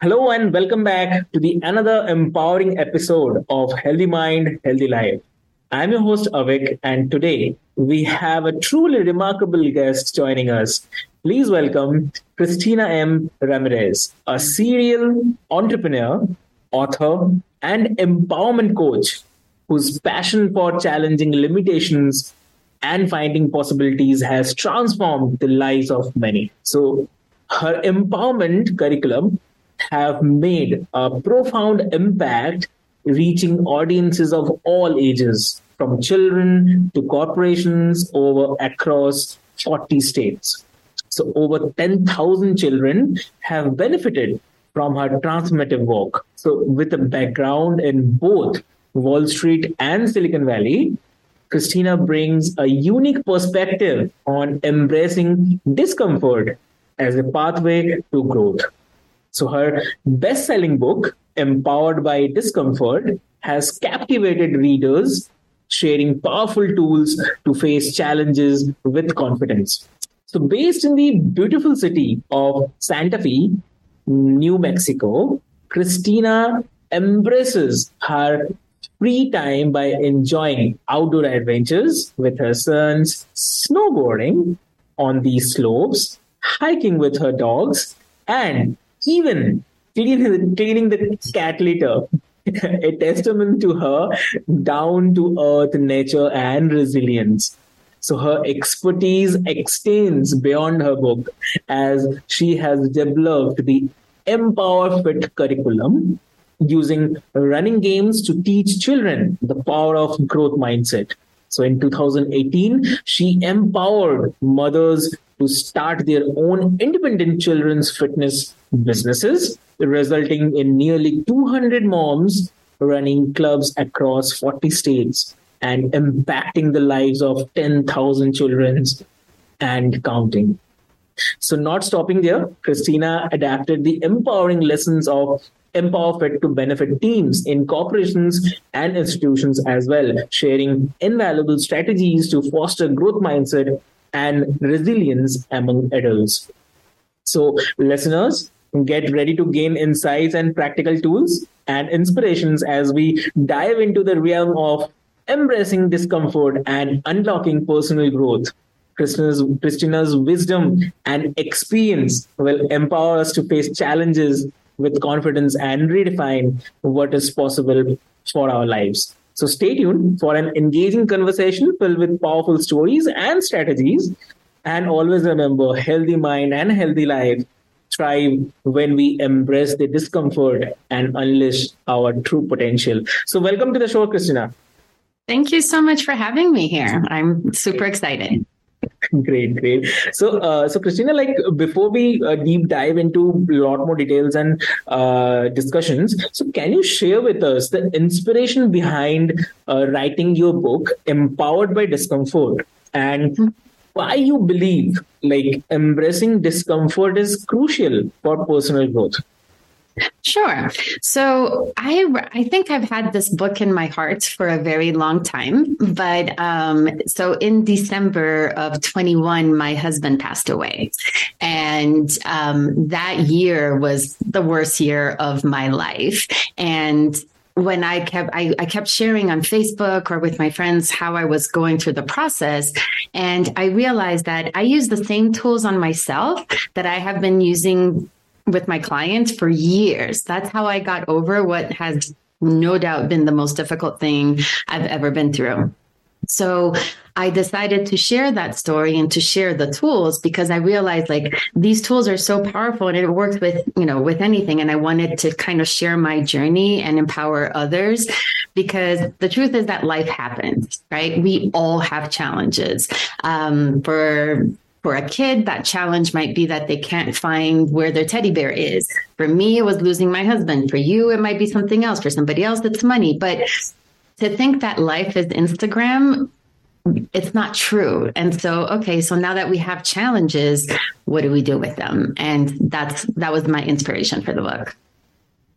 Hello and welcome back to the another empowering episode of Healthy Mind, Healthy Life. I'm your host Avik and today we have a truly remarkable guest joining us. Please welcome Cristina M. Ramirez, a serial entrepreneur, author, and empowerment coach whose passion for challenging limitations and finding possibilities has transformed the lives of many. So her empowerment curriculum have made a profound impact reaching audiences of all ages from children to corporations over across 40 states. So over 10000 children have benefited from her transformative work. So with a background in both wall street and silicon valley cristina brings a unique perspective on embracing discomfort as a pathway to growth so her best selling book, Empowered by Discomfort, has captivated readers, sharing powerful tools to face challenges with confidence. So, based in the beautiful city of Santa Fe, New Mexico, Cristina embraces her free time by enjoying outdoor adventures with her sons, snowboarding on these slopes, hiking with her dogs, and even cleaning, the cat litter, a testament to her down to earth nature and resilience. So her expertise extends beyond her book as she has developed the Empower Fit curriculum using running games to teach children the power of growth mindset. So in 2018, she empowered mothers to start their own independent children's fitness businesses, resulting in nearly 200 moms running clubs across 40 states and impacting the lives of 10,000 children and counting. So, not stopping there, Cristina adapted the empowering lessons of Empower Fit to benefit teams in corporations and institutions as well, sharing invaluable strategies to foster growth mindset and resilience among adults. So, listeners, get ready to gain insights and practical tools and inspirations as we dive into the realm of embracing discomfort and unlocking personal growth. Cristina's, Cristina's wisdom and experience will empower us to face challenges with confidence and redefine what is possible for our lives. So stay tuned for an engaging conversation filled with powerful stories and strategies. And always remember healthy mind and healthy life thrive when we embrace the discomfort and unleash our true potential. So, welcome to the show, Cristina. Thank you so much for having me here. I'm super excited. great great. So uh, so cristina like before we uh, deep dive into a lot more details and uh, discussions so can you share with us the inspiration behind uh, writing your book empowered by discomfort? And mm-hmm. why you believe like embracing discomfort is crucial for personal growth Sure. So I I think I've had this book in my heart for a very long time, but um, so in December of 21, my husband passed away, and um, that year was the worst year of my life, and when I kept I, I, kept sharing on Facebook or with my friends how I was going through the process. And I realized that I use the same tools on myself that I have been using with my clients for years. That's how I got over what has no doubt been the most difficult thing I've ever been through. So I decided to share that story and to share the tools because I realized like these tools are so powerful and it works with, you know, with anything. And I wanted to kind of share my journey and empower others because the truth is that life happens, right? We all have challenges. Um, for for a kid, that challenge might be that they can't find where their teddy bear is. For me, it was losing my husband. For you, it might be something else. For somebody else, it's money. But to think that life is Instagram, it's not true. And so, okay, so now that we have challenges, what do we do with them? And that's that was my inspiration for the book.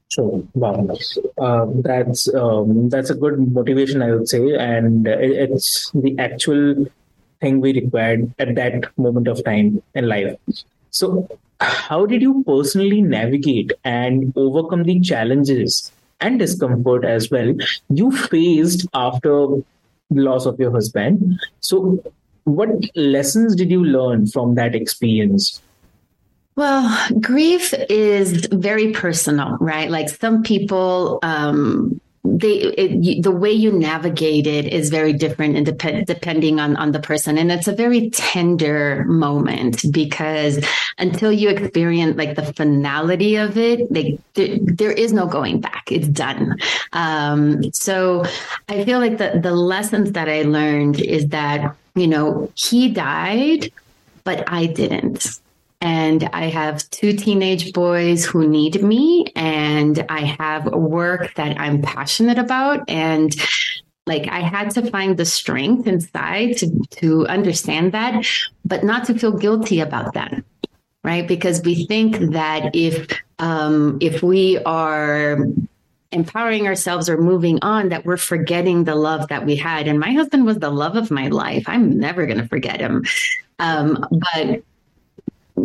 So wow, um, that's um, that's a good motivation, I would say, and it's the actual thing we required at that moment of time in life. So, how did you personally navigate and overcome the challenges and discomfort as well you faced after the loss of your husband. So, what lessons did you learn from that experience? Well, grief is very personal, right? Like some people, um, they it, the way you navigate it is very different and dep- depending on on the person. And it's a very tender moment because until you experience like the finality of it like there, there is no going back. It's done. Um, so i feel like the the lessons that i learned is that you know he died but i didn't and I have two teenage boys who need me, and I have work that I'm passionate about. And like I had to find the strength inside to, to understand that, but not to feel guilty about that. Right. Because we think that if um, if we are empowering ourselves or moving on that we're forgetting the love that we had and my husband was the love of my life i'm never going to forget him um, but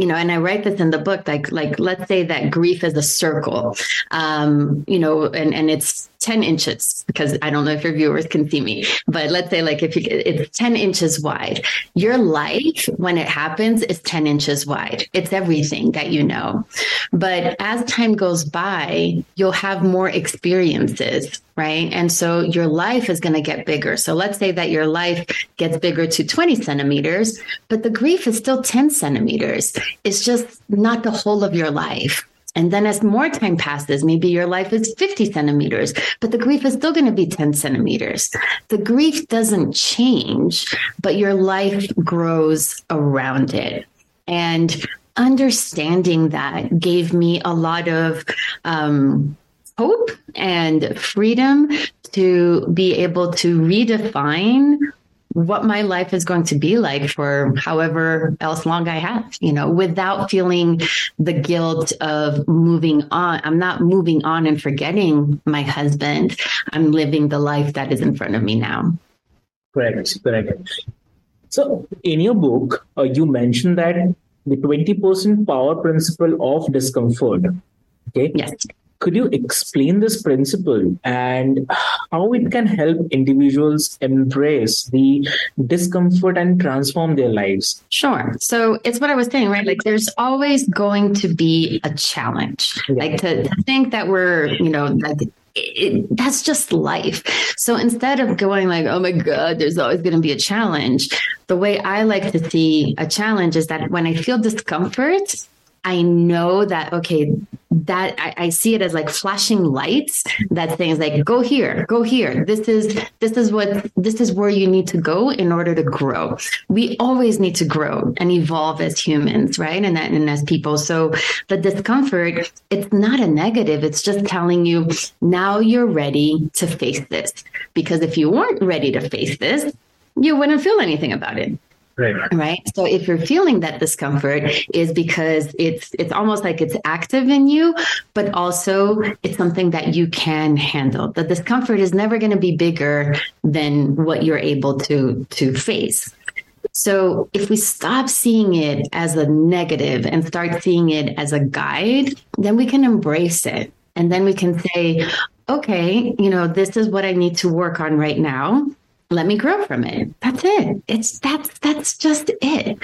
you know, and I write this in the book, like, like let's say that grief is a circle, um, you know, and, and it's 10 inches because I don't know if your viewers can see me, but let's say like if you, it's 10 inches wide, your life when it happens is 10 inches wide. It's everything that you know. But as time goes by, you'll have more experiences, right? And so your life is going to get bigger. So let's say that your life gets bigger to 20 centimeters, but the grief is still 10 centimeters. It's just not the whole of your life. And then as more time passes, maybe your life is 50 centimeters, but the grief is still going to be 10 centimeters. The grief doesn't change, but your life grows around it. And understanding that gave me a lot of um, hope and freedom to be able to redefine what my life is going to be like for however else long I have, you know, without feeling the guilt of moving on. I'm not moving on and forgetting my husband. I'm living the life that is in front of me now. Correct, correct. So, in your book, uh, you mentioned that the 20% power principle of discomfort. Okay. Yes could you explain this principle and how it can help individuals embrace the discomfort and transform their lives? Sure. So it's what I was saying, right? Like there's always going to be a challenge. Yeah. Like to, to, think that we're, you know, like it, that's just life. So instead of going like, oh my God, there's always going to be a challenge, the way I like to see a challenge is that when I feel discomfort, I know that, okay, that I, I, see it as like flashing lights that things like go here go here. This is this is what this is where you need to go in order to grow. We always need to grow and evolve as humans right? And, that, and as people. So the discomfort it's not a negative. It's just telling you now you're ready to face this. Because if you weren't ready to face this you wouldn't feel anything about it Right. right? So if you're feeling that discomfort is because it's it's almost like it's active in you but also it's something that you can handle. The discomfort is never going to be bigger than what you're able to to face. So if we stop seeing it as a negative and start seeing it as a guide then we can embrace it. And then we can say okay you know this is what i need to work on right now let me grow from it. That's it. It's that's that's just it.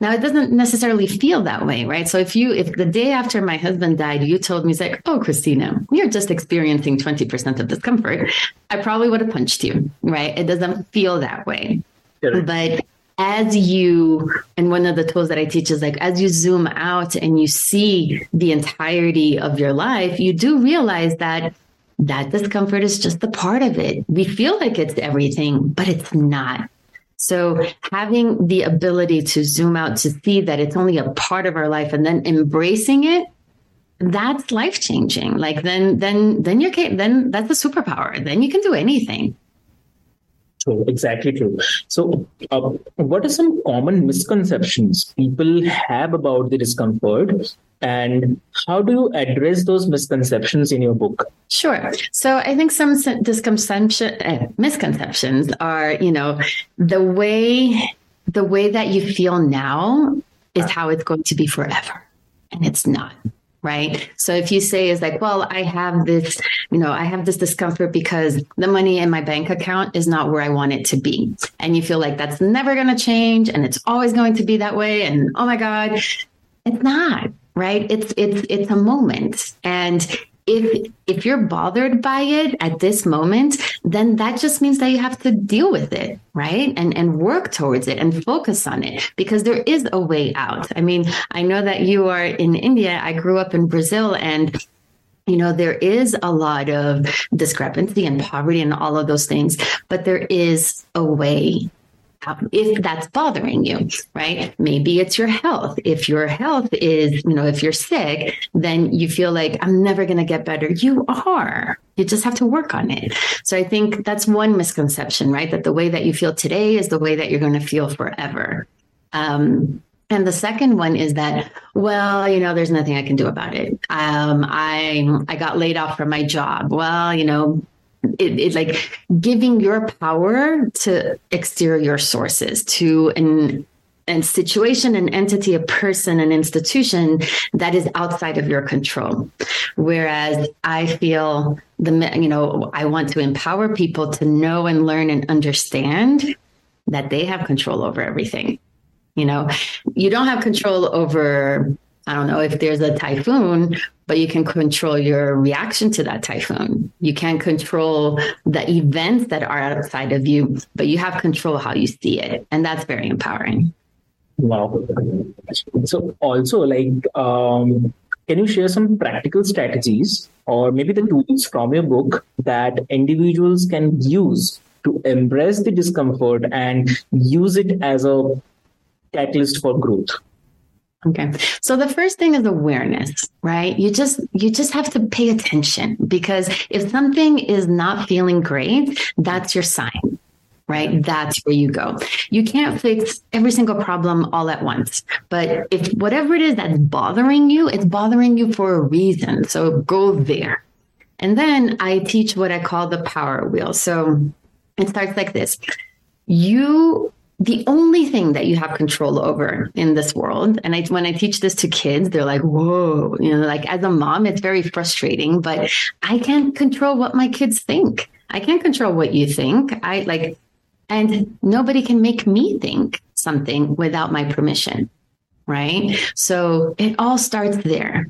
Now it doesn't necessarily feel that way, right? So if you if the day after my husband died, you told me like, "Oh, Cristina, you're just experiencing 20% of discomfort." I probably would have punched you, right? It doesn't feel that way. Sure. But as you and one of the tools that I teach is like as you zoom out and you see the entirety of your life, you do realize that that discomfort is just a part of it. We feel like it's everything, but it's not. So having the ability to zoom out to see that it's only a part of our life and then embracing it, that's life changing. Like then, then, then you're then that's a superpower. Then you can do anything. True, exactly true. So, uh, what are some common misconceptions people have about the discomfort, and how do you address those misconceptions in your book? Sure. So, I think some disconception, uh, misconceptions are, you know, the way the way that you feel now is how it's going to be forever, and it's not right? So if you say is like, well, I have this, you know, I have this discomfort because the money in my bank account is not where I want it to be. And you feel like that's never going to change and it's always going to be that way and oh my god, it's not, right? It's it's it's a moment. And if if you're bothered by it at this moment then that just means that you have to deal with it right? And and work towards it and focus on it because there is a way out. I mean i know that you are in india. I grew up in brazil and you know there is a lot of discrepancy and poverty and all of those things but there is a way if that's bothering you, right? Maybe it's your health. If your health is, you know, if you're sick, then you feel like I'm never going to get better. You are. You just have to work on it. So I think that's one misconception, right? That the way that you feel today is the way that you're going to feel forever. Um, and the second one is that, well, you know, there's nothing I can do about it. Um, I I got laid off from my job. Well, you know, it, it, like giving your power to exterior sources to an and situation, an entity, a person, an institution that is outside of your control. Whereas I feel the you know I want to empower people to know and learn and understand that they have control over everything. You know, you don't have control over I don't know if there's a typhoon, but you can control your reaction to that typhoon. You can't control the events that are outside of you, but you have control how you see it. And that's very empowering. Wow. So, also, like, um, can you share some practical strategies or maybe the tools from your book that individuals can use to embrace the discomfort and use it as a catalyst for growth? Okay. So the first thing is awareness, right? You just you just have to pay attention because if something is not feeling great, that's your sign. Right? That's where you go. You can't fix every single problem all at once. But if whatever it is that's bothering you, it's bothering you for a reason. So go there. And then I teach what I call the power wheel. So it starts like this. You the only thing that you have control over in this world and I, when i teach this to kids they're like whoa you know like as a mom it's very frustrating but i can't control what my kids think. I can't control what you think. I like and nobody can make me think something without my permission right? So it all starts there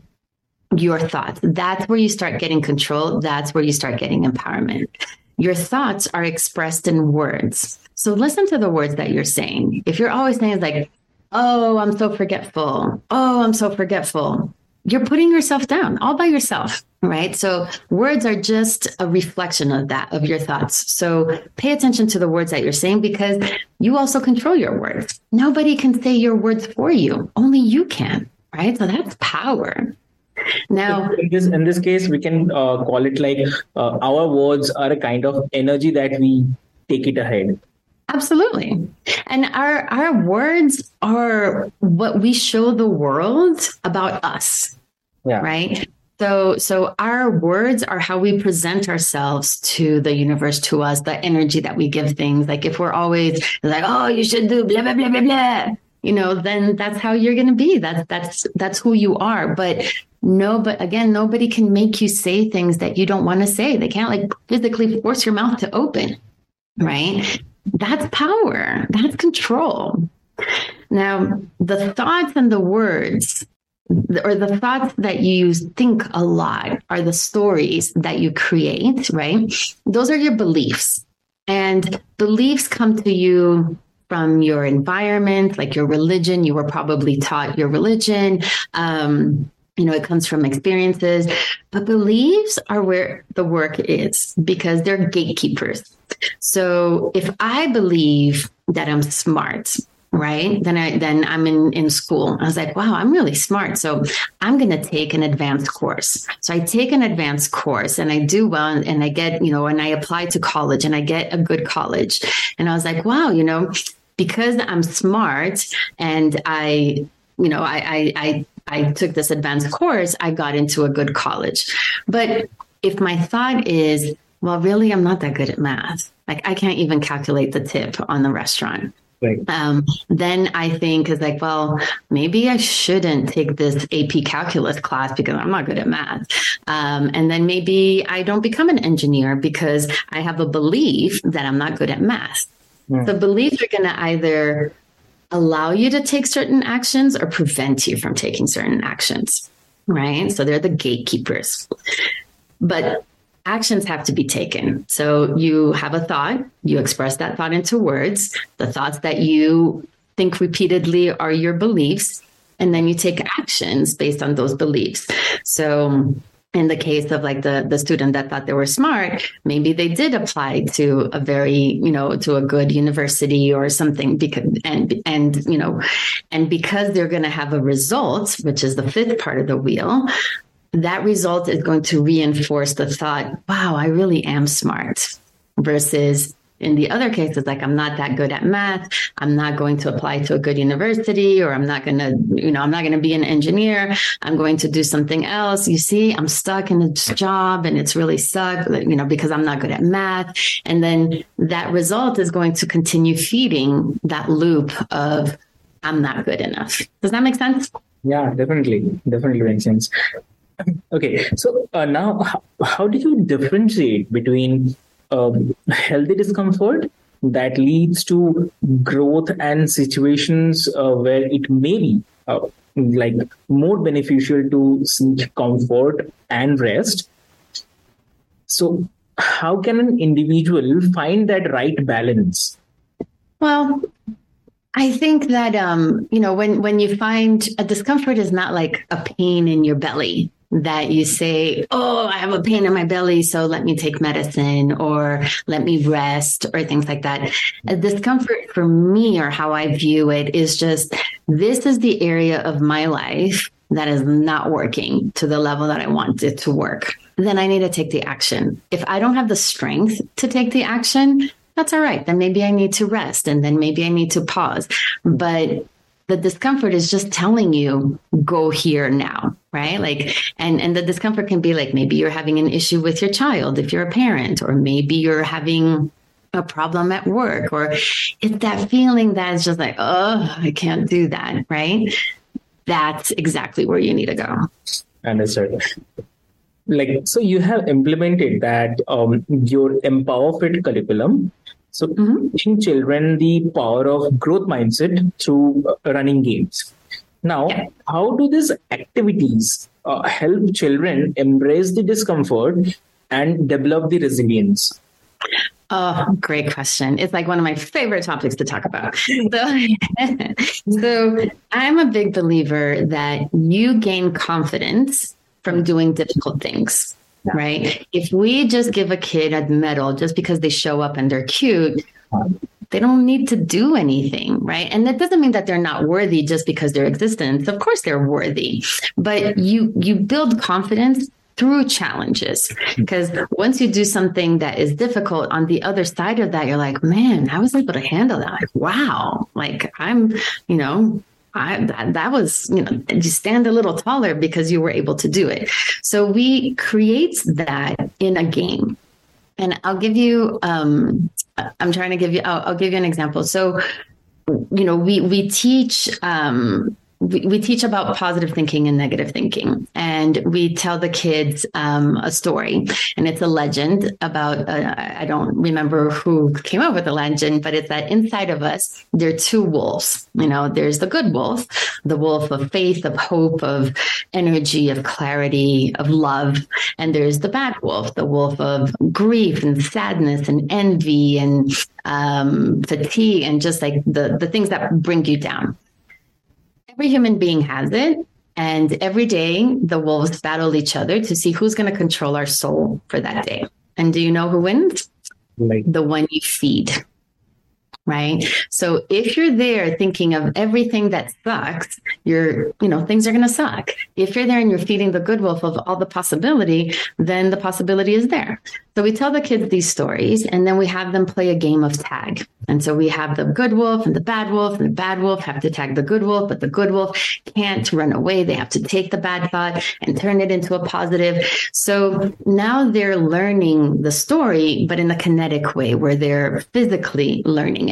your thoughts. That's where you start getting control. That's where you start getting empowerment your thoughts are expressed in words so listen to the words that you're saying. If you're always saying like, oh, I'm so forgetful. Oh, I'm so forgetful. You're putting yourself down all by yourself, right? So words are just a reflection of that, of your thoughts. So pay attention to the words that you're saying because you also control your words. Nobody can say your words for you. Only you can, right? So that's power. Now, in this in this case, we can uh, call it like uh, our words are a kind of energy that we take it ahead. Absolutely. And our our words are what we show the world about us. Yeah. Right? So so our words are how we present ourselves to the universe, to us, the energy that we give things. Like if we're always like, oh, you should do blah blah blah blah blah, you know, then that's how you're gonna be. That's that's that's who you are. But no, but again, nobody can make you say things that you don't want to say. They can't like physically force your mouth to open. Right that's power, that's control. Now, the thoughts and the words or the thoughts that you think a lot are the stories that you create, right? Those are your beliefs. And beliefs come to you from your environment, like your religion. You were probably taught your religion. Um, you know, it comes from experiences, but beliefs are where the work is because they're gatekeepers. So if I believe that I'm smart, right then i then i'm in in school. I was like wow i'm really smart. So i'm going to take an advanced course. So i take an advanced course and i do well and i get you know and i apply to college and i get a good college. And i was like wow you know because i'm smart and i you know i i i, I took this advanced course i got into a good college but if my thought is well really i'm not that good at math like i can't even calculate the tip on the restaurant Right. Um, then I think is like, well, maybe I shouldn't take this AP calculus class because I'm not good at math. Um, and then maybe I don't become an engineer because I have a belief that I'm not good at math. Yeah. The beliefs are going to either allow you to take certain actions or prevent you from taking certain actions. Right. So they're the gatekeepers. But actions have to be taken. So you have a thought, you express that thought into words. The thoughts that you think repeatedly are your beliefs, and then you take actions based on those beliefs. So in the case of like the the student that thought they were smart maybe they did apply to a very you know to a good university or something because and and you know and because they're going to have a result which is the fifth part of the wheel that result is going to reinforce the thought, wow, I really am smart versus in the other cases, like I'm not that good at math, I'm not going to apply to a good university, or I'm not going to, you know, I'm not going to be an engineer. I'm going to do something else. You see, I'm stuck in this job and it's really sucked, you know, because I'm not good at math. And then that result is going to continue feeding that loop of I'm not good enough. Does that make sense? Yeah, definitely. Definitely makes sense. Okay, so uh, now how, how, do you differentiate between um, healthy discomfort that leads to growth and situations uh, where it may be uh, like more beneficial to seek comfort and rest? So, how can an individual find that right balance? Well, I think that um, you know when when you find a discomfort is not like a pain in your belly that you say, Oh, I have a pain in my belly, so let me take medicine or let me rest or things like that. A discomfort for me or how I view it is just this is the area of my life that is not working to the level that I want it to work. Then I need to take the action. If I don't have the strength to take the action, that's all right. Then maybe I need to rest and then maybe I need to pause. But the discomfort is just telling you go here now right? Like and and the discomfort can be like maybe you're having an issue with your child if you're a parent or maybe you're having a problem at work or it's that feeling that's just like oh i can't do that right? That's exactly where you need to go. Understood. Like so you have implemented that um, your empower fit curriculum so mm-hmm. teaching children the power of growth mindset through uh, running games. Now, yeah. how do these activities uh, help children embrace the discomfort and develop the resilience? Oh, great question. It's like one of my favorite topics to talk about. So, so I'm a big believer that you gain confidence from doing difficult things right? If we just give a kid a medal just because they show up and they're cute, they don't need to do anything, right? And that doesn't mean that they're not worthy just because their existence. Of course they're worthy. But you you build confidence through challenges because once you do something that is difficult on the other side of that you're like man i was able to handle that like wow like i'm you know I, that, that was, you know, you stand a little taller because you were able to do it. So we create that in a game. And I'll give you, um, I'm trying to give you, I'll, I'll give you an example. So, you know, we, we teach, um, we, we teach about positive thinking and negative thinking. And we tell the kids um, a story. And it's a legend about, uh, I don't remember who came up with the legend, but it's that inside of us, there are two wolves. You know, there's the good wolf, the wolf of faith, of hope, of energy, of clarity, of love. And there's the bad wolf, the wolf of grief and sadness and envy and um, fatigue and just like the, the things that bring you down. Every human being has it. And every day the wolves battle each other to see who's going to control our soul for that day. And do you know who wins? Like, The one you feed. Right. So if you're there thinking of everything that sucks, you're, you know, things are going to suck. If you're there and you're feeding the good wolf of all the possibility, then the possibility is there. So we tell the kids these stories and then we have them play a game of tag. And so we have the good wolf and the bad wolf and the bad wolf have to tag the good wolf, but the good wolf can't run away. They have to take the bad thought and turn it into a positive. So now they're learning the story, but in a kinetic way where they're physically learning it.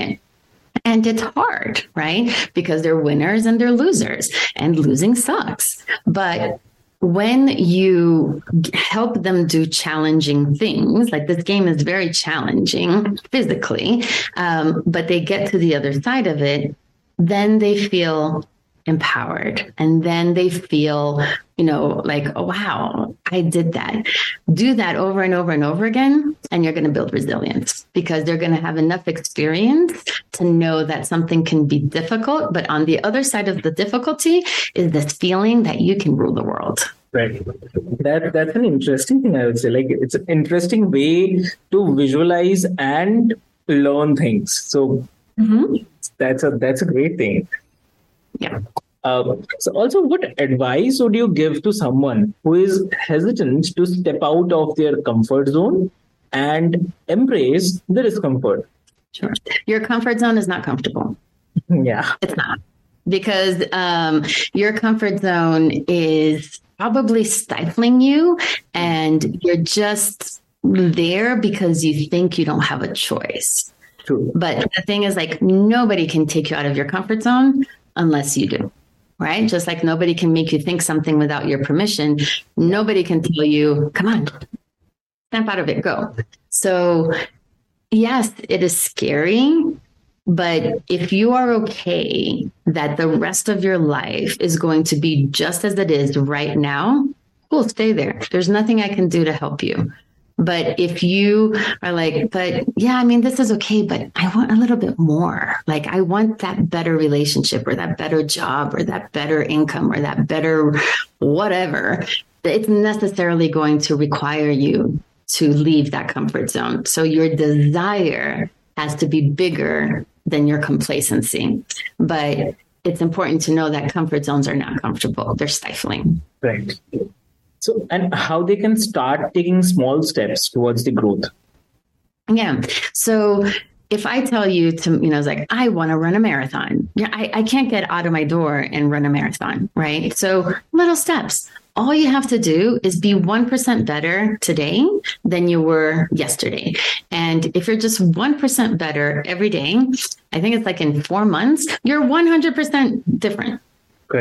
And it's hard, right? Because they're winners and they're losers, and losing sucks. But when you help them do challenging things, like this game is very challenging physically, um, but they get to the other side of it, then they feel empowered and then they feel you know like oh wow i did that do that over and over and over again and you're going to build resilience because they're going to have enough experience to know that something can be difficult but on the other side of the difficulty is this feeling that you can rule the world Right. That that's an interesting thing. I would say, like it's an interesting way to visualize and learn things. So mm-hmm. that's a that's a great thing. yeah Uh, so also, what advice would you give to someone who is hesitant to step out of their comfort zone and embrace the discomfort? sure your comfort zone is not comfortable Yeah. It's not because um, your comfort zone is probably stifling you, and you're just there because you think you don't have a choice. True. But the thing is, like, nobody can take you out of your comfort zone unless you do. Right? Just like nobody can make you think something without your permission. Nobody can tell you, come on, snap out of it, go. So, yes, it is scary, but if you are okay that the rest of your life is going to be just as it is right now, cool, stay there. There's nothing I can do to help you. But if you are like, but yeah, I mean, this is okay, but I want a little bit more. Like, I want that better relationship or that better job or that better income or that better whatever. It's necessarily going to require you to leave that comfort zone. So your desire has to be bigger than your complacency. But it's important to know that comfort zones are not comfortable, they're stifling. Right. So, and how they can start taking small steps towards the growth. Yeah. So if I tell you to, you know, it's like, I want to run a marathon. Yeah, I, I can't get out of my door and run a marathon, right? So little steps. All you have to do is be 1% better today than you were yesterday. And if you're just 1% better every day, I think it's like in four months, you're 100% different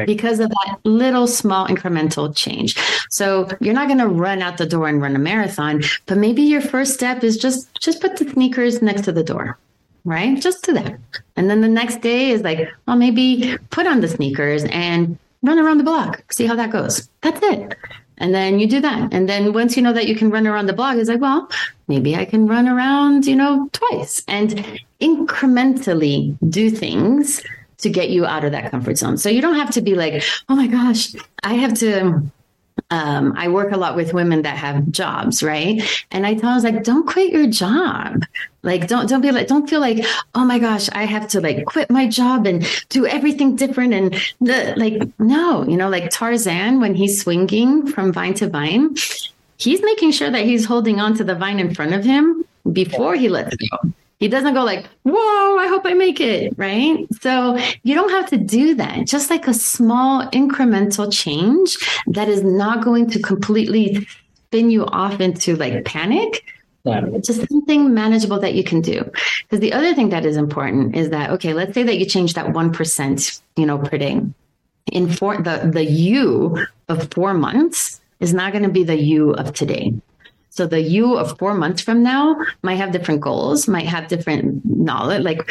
Because of that little small incremental change. So you're not going to run out the door and run a marathon, but maybe your first step is just just put the sneakers next to the door. Right? Just do that. And then the next day is like, well, maybe put on the sneakers and run around the block. See how that goes. That's it. And then you do that. And then once you know that you can run around the block, it's like, well, maybe I can run around, you know, twice and incrementally do things to get you out of that comfort zone. So you don't have to be like, oh my gosh, I have to. Um, I work a lot with women that have jobs, right? And I tell them like, don't quit your job. Like, don't don't be like, don't feel like, oh my gosh, I have to like quit my job and do everything different. And the like, no, you know, like Tarzan when he's swinging from vine to vine, he's making sure that he's holding on to the vine in front of him before he lets go. He doesn't go like, whoa, I hope I make it, right? So you don't have to do that. Just like a small incremental change that is not going to completely spin you off into like panic. Yeah. Just something manageable that you can do. Because the other thing that is important is that, okay, let's say that you change that 1%, you know, per day. in four the the you of four months is not going to be the you of today. So the you of four months from now might have different goals, might have different knowledge, like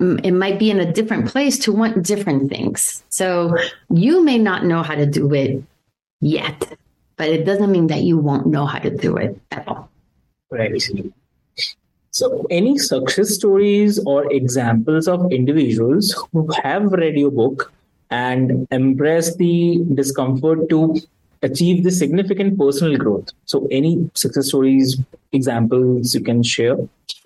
it might be in a different place to want different things. So you may not know how to do it yet, but it doesn't mean that you won't know how to do it at all. Right. So, any success stories or examples of individuals who have read your book and embrace the discomfort to achieve this significant personal growth. So, any success stories, examples you can share?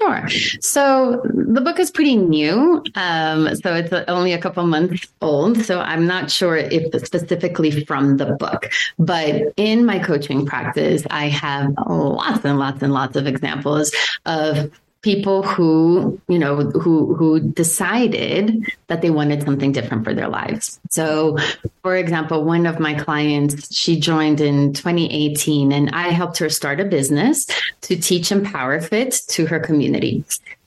Sure. So the book is pretty new. Um, so it's only a couple months old. So I'm not sure if specifically from the book, but in my coaching practice, I have lots and lots and lots of examples of people who you know who who decided that they wanted something different for their lives so for example one of my clients she joined in 2018 and i helped her start a business to teach empower fit to her community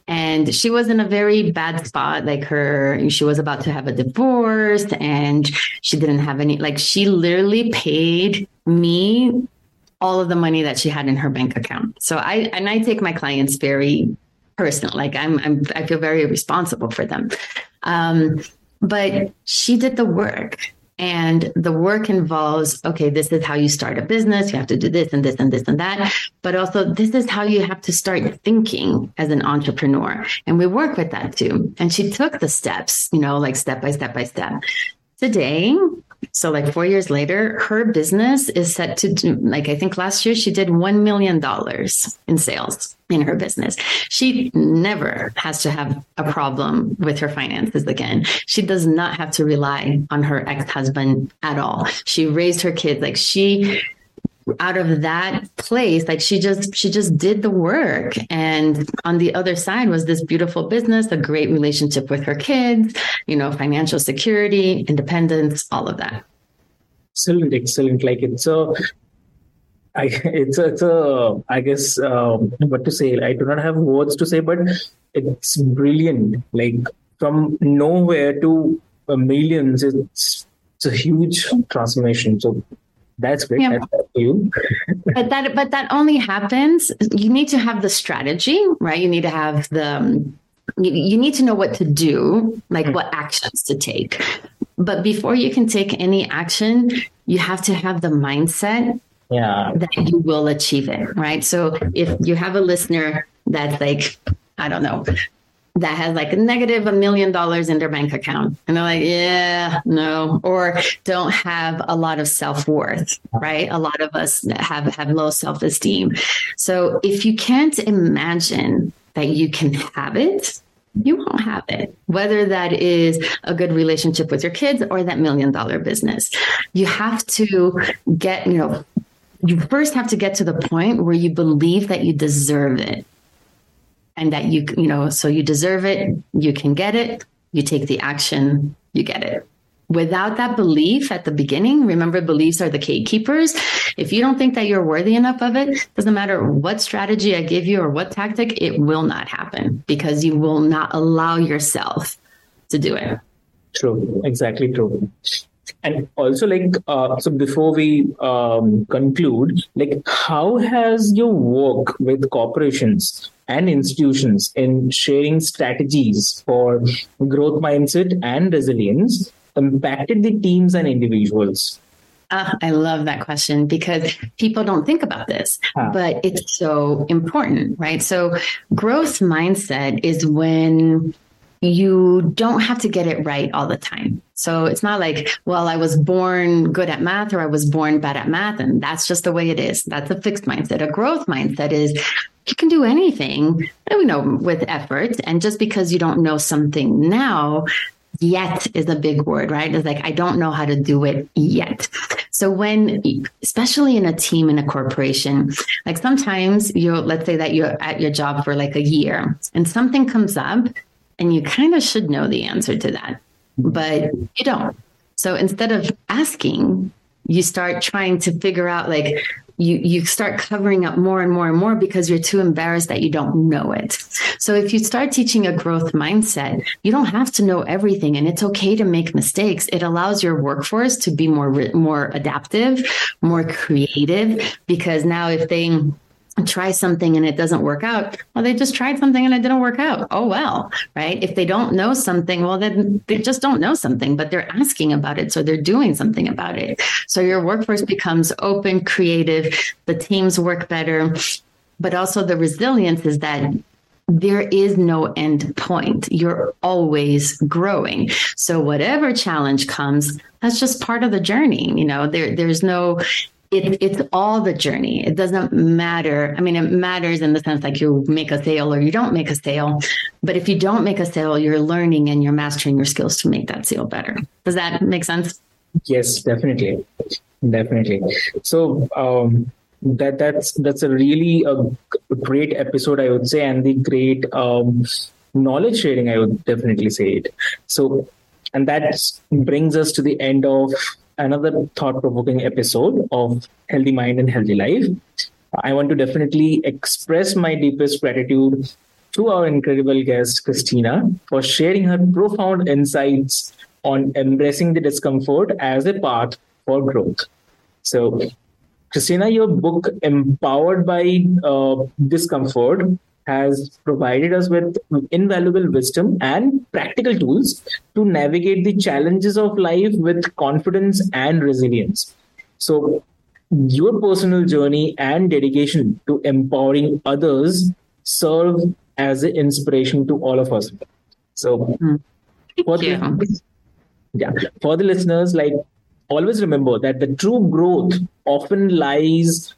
and she was in a very bad spot like her she was about to have a divorce and she didn't have any like she literally paid me all of the money that she had in her bank account. So I and I take my clients very personal. Like I'm, I'm I feel very responsible for them. Um, but she did the work. And the work involves, okay, this is how you start a business. You have to do this and this and this and that. But also, this is how you have to start thinking as an entrepreneur. And we work with that too. And she took the steps, you know, like step by step by step. Today, so, like four years later, her business is set to like, I think last year she did $1 million in sales in her business. She never has to have a problem with her finances again. She does not have to rely on her ex husband at all. She raised her kids. Like, she out of that place like she just she just did the work and on the other side was this beautiful business a great relationship with her kids you know financial security independence all of that excellent excellent like it's a I, it's a, it's a I guess um, what to say. I do not have words to say, but it's brilliant. Like from nowhere to millions, it's it's a huge transformation. So that's great. Yeah. That's you. but that but that only happens. You need to have the strategy, right? You need to have the um, you, you need to know what to do, like what actions to take. But before you can take any action, you have to have the mindset yeah. that you will achieve it, right? So if you have a listener that's like, I don't know, that has like a negative a million dollars in their bank account. And they're like, yeah, no, or don't have a lot of self worth, right? A lot of us have, have low self esteem. So if you can't imagine that you can have it, you won't have it, whether that is a good relationship with your kids or that million dollar business. You have to get, you know, you first have to get to the point where you believe that you deserve it and that you you know so you deserve it you can get it you take the action you get it. Without that belief at the beginning remember beliefs are the gatekeepers. If you don't think that you're worthy enough of it doesn't matter what strategy i give you or what tactic it will not happen because you will not allow yourself to do it. True. Exactly true and also like uh, so before we um, conclude like how has your work with corporations and institutions in sharing strategies for growth mindset and resilience impacted the teams and individuals uh, I love that question because people don't think about this, huh. but it's so important, right? So, growth mindset is when you don't have to get it right all the time. So it's not like, well, I was born good at math or I was born bad at math. And that's just the way it is. That's a fixed mindset. A growth mindset is you can do anything, you know, with effort. And just because you don't know something now, yet is a big word, right? It's like, I don't know how to do it yet. So when, especially in a team in a corporation, like sometimes you, let's say that you're at your job for like a year and something comes up and you kind of should know the answer to that, mm-hmm. but you don't. So instead of asking, you start trying to figure out like you you start covering up more and more and more because you're too embarrassed that you don't know it. So if you start teaching a growth mindset, you don't have to know everything and it's okay to make mistakes. It allows your workforce to be more more adaptive, more creative because now if they try something and it doesn't work out, well, they just tried something and it didn't work out. Oh, well, right? If they don't know something, well, then they just don't know something, but they're asking about it. So they're doing something about it. So your workforce becomes open, creative, the teams work better, but also the resilience is that there is no end point. You're always growing. So whatever challenge comes, that's just part of the journey. You know, there there's no it, it's all the journey. It doesn't matter. I mean, it matters in the sense like you make a sale or you don't make a sale. But if you don't make a sale, you're learning and you're mastering your skills to make that sale better. Does that make sense? Yes, definitely, definitely. So um, that that's that's a really a great episode, I would say, and the great um, knowledge sharing. I would definitely say it. So, and that brings us to the end of another thought provoking episode of Healthy Mind and Healthy Life. I want to definitely express my deepest gratitude to our incredible guest, Cristina, for sharing her profound insights on embracing the discomfort as a path for growth. So, Cristina, your book, Empowered by uh, Discomfort, has provided us with invaluable wisdom and practical tools to navigate the challenges of life with confidence and resilience. So, your personal journey and dedication to empowering others serve as an inspiration to all of us. So, mm-hmm. for the, yeah, for the listeners, like always remember that the true growth often lies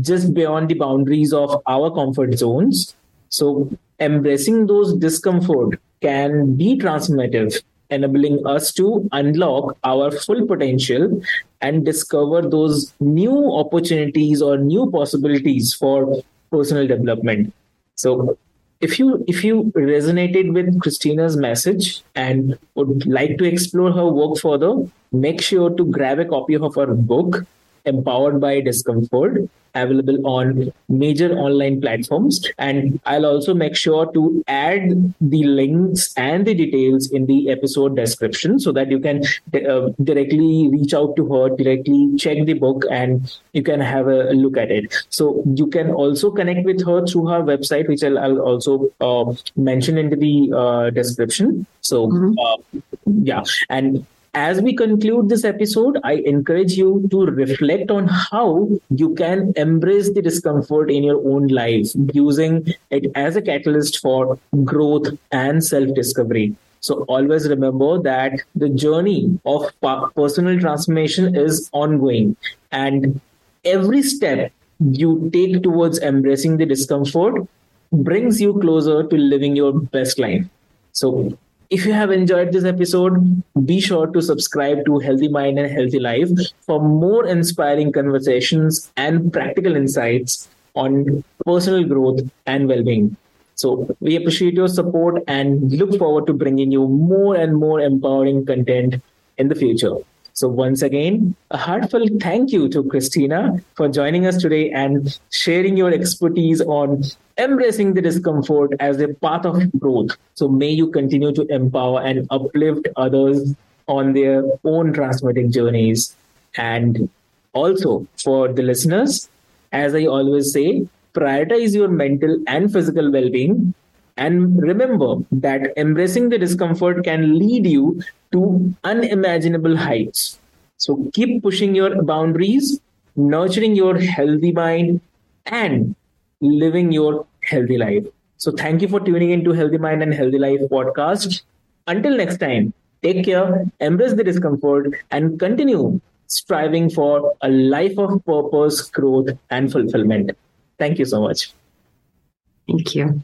just beyond the boundaries of our comfort zones so embracing those discomfort can be transformative, enabling us to unlock our full potential and discover those new opportunities or new possibilities for personal development. So if you if you resonated with Cristina's message and would like to explore her work further, make sure to grab a copy of her book, Empowered by Discomfort available on major online platforms. And I'll also make sure to add the links and the details in the episode description so that you can uh, directly reach out to her, directly check the book, and you can have a look at it. So you can also connect with her through her website, which I'll, I'll also uh, mention into the uh, description. So, mm-hmm. Uh, yeah. And as we conclude this episode, I encourage you to reflect on how you can embrace the discomfort in your own life, using it as a catalyst for growth and self discovery. So always remember that the journey of personal transformation is ongoing, and every step you take towards embracing the discomfort brings you closer to living your best life. So if you have enjoyed this episode, be sure to subscribe to Healthy Mind and Healthy Life for more inspiring conversations and practical insights on personal growth and well being. So, we appreciate your support and look forward to bringing you more and more empowering content in the future. So, once again, a heartfelt thank you to Cristina for joining us today and sharing your expertise on embracing the discomfort as a path of growth. So, may you continue to empower and uplift others on their own transformative journeys. And also, for the listeners, as I always say, prioritize your mental and physical well being and remember that embracing the discomfort can lead you to unimaginable heights. So keep pushing your boundaries, nurturing your healthy mind, and living your healthy life. So thank you for tuning into Healthy Mind and Healthy Life podcast. Until next time, take care, embrace the discomfort, and continue striving for a life of purpose, growth, and fulfillment. Thank you so much. Thank you.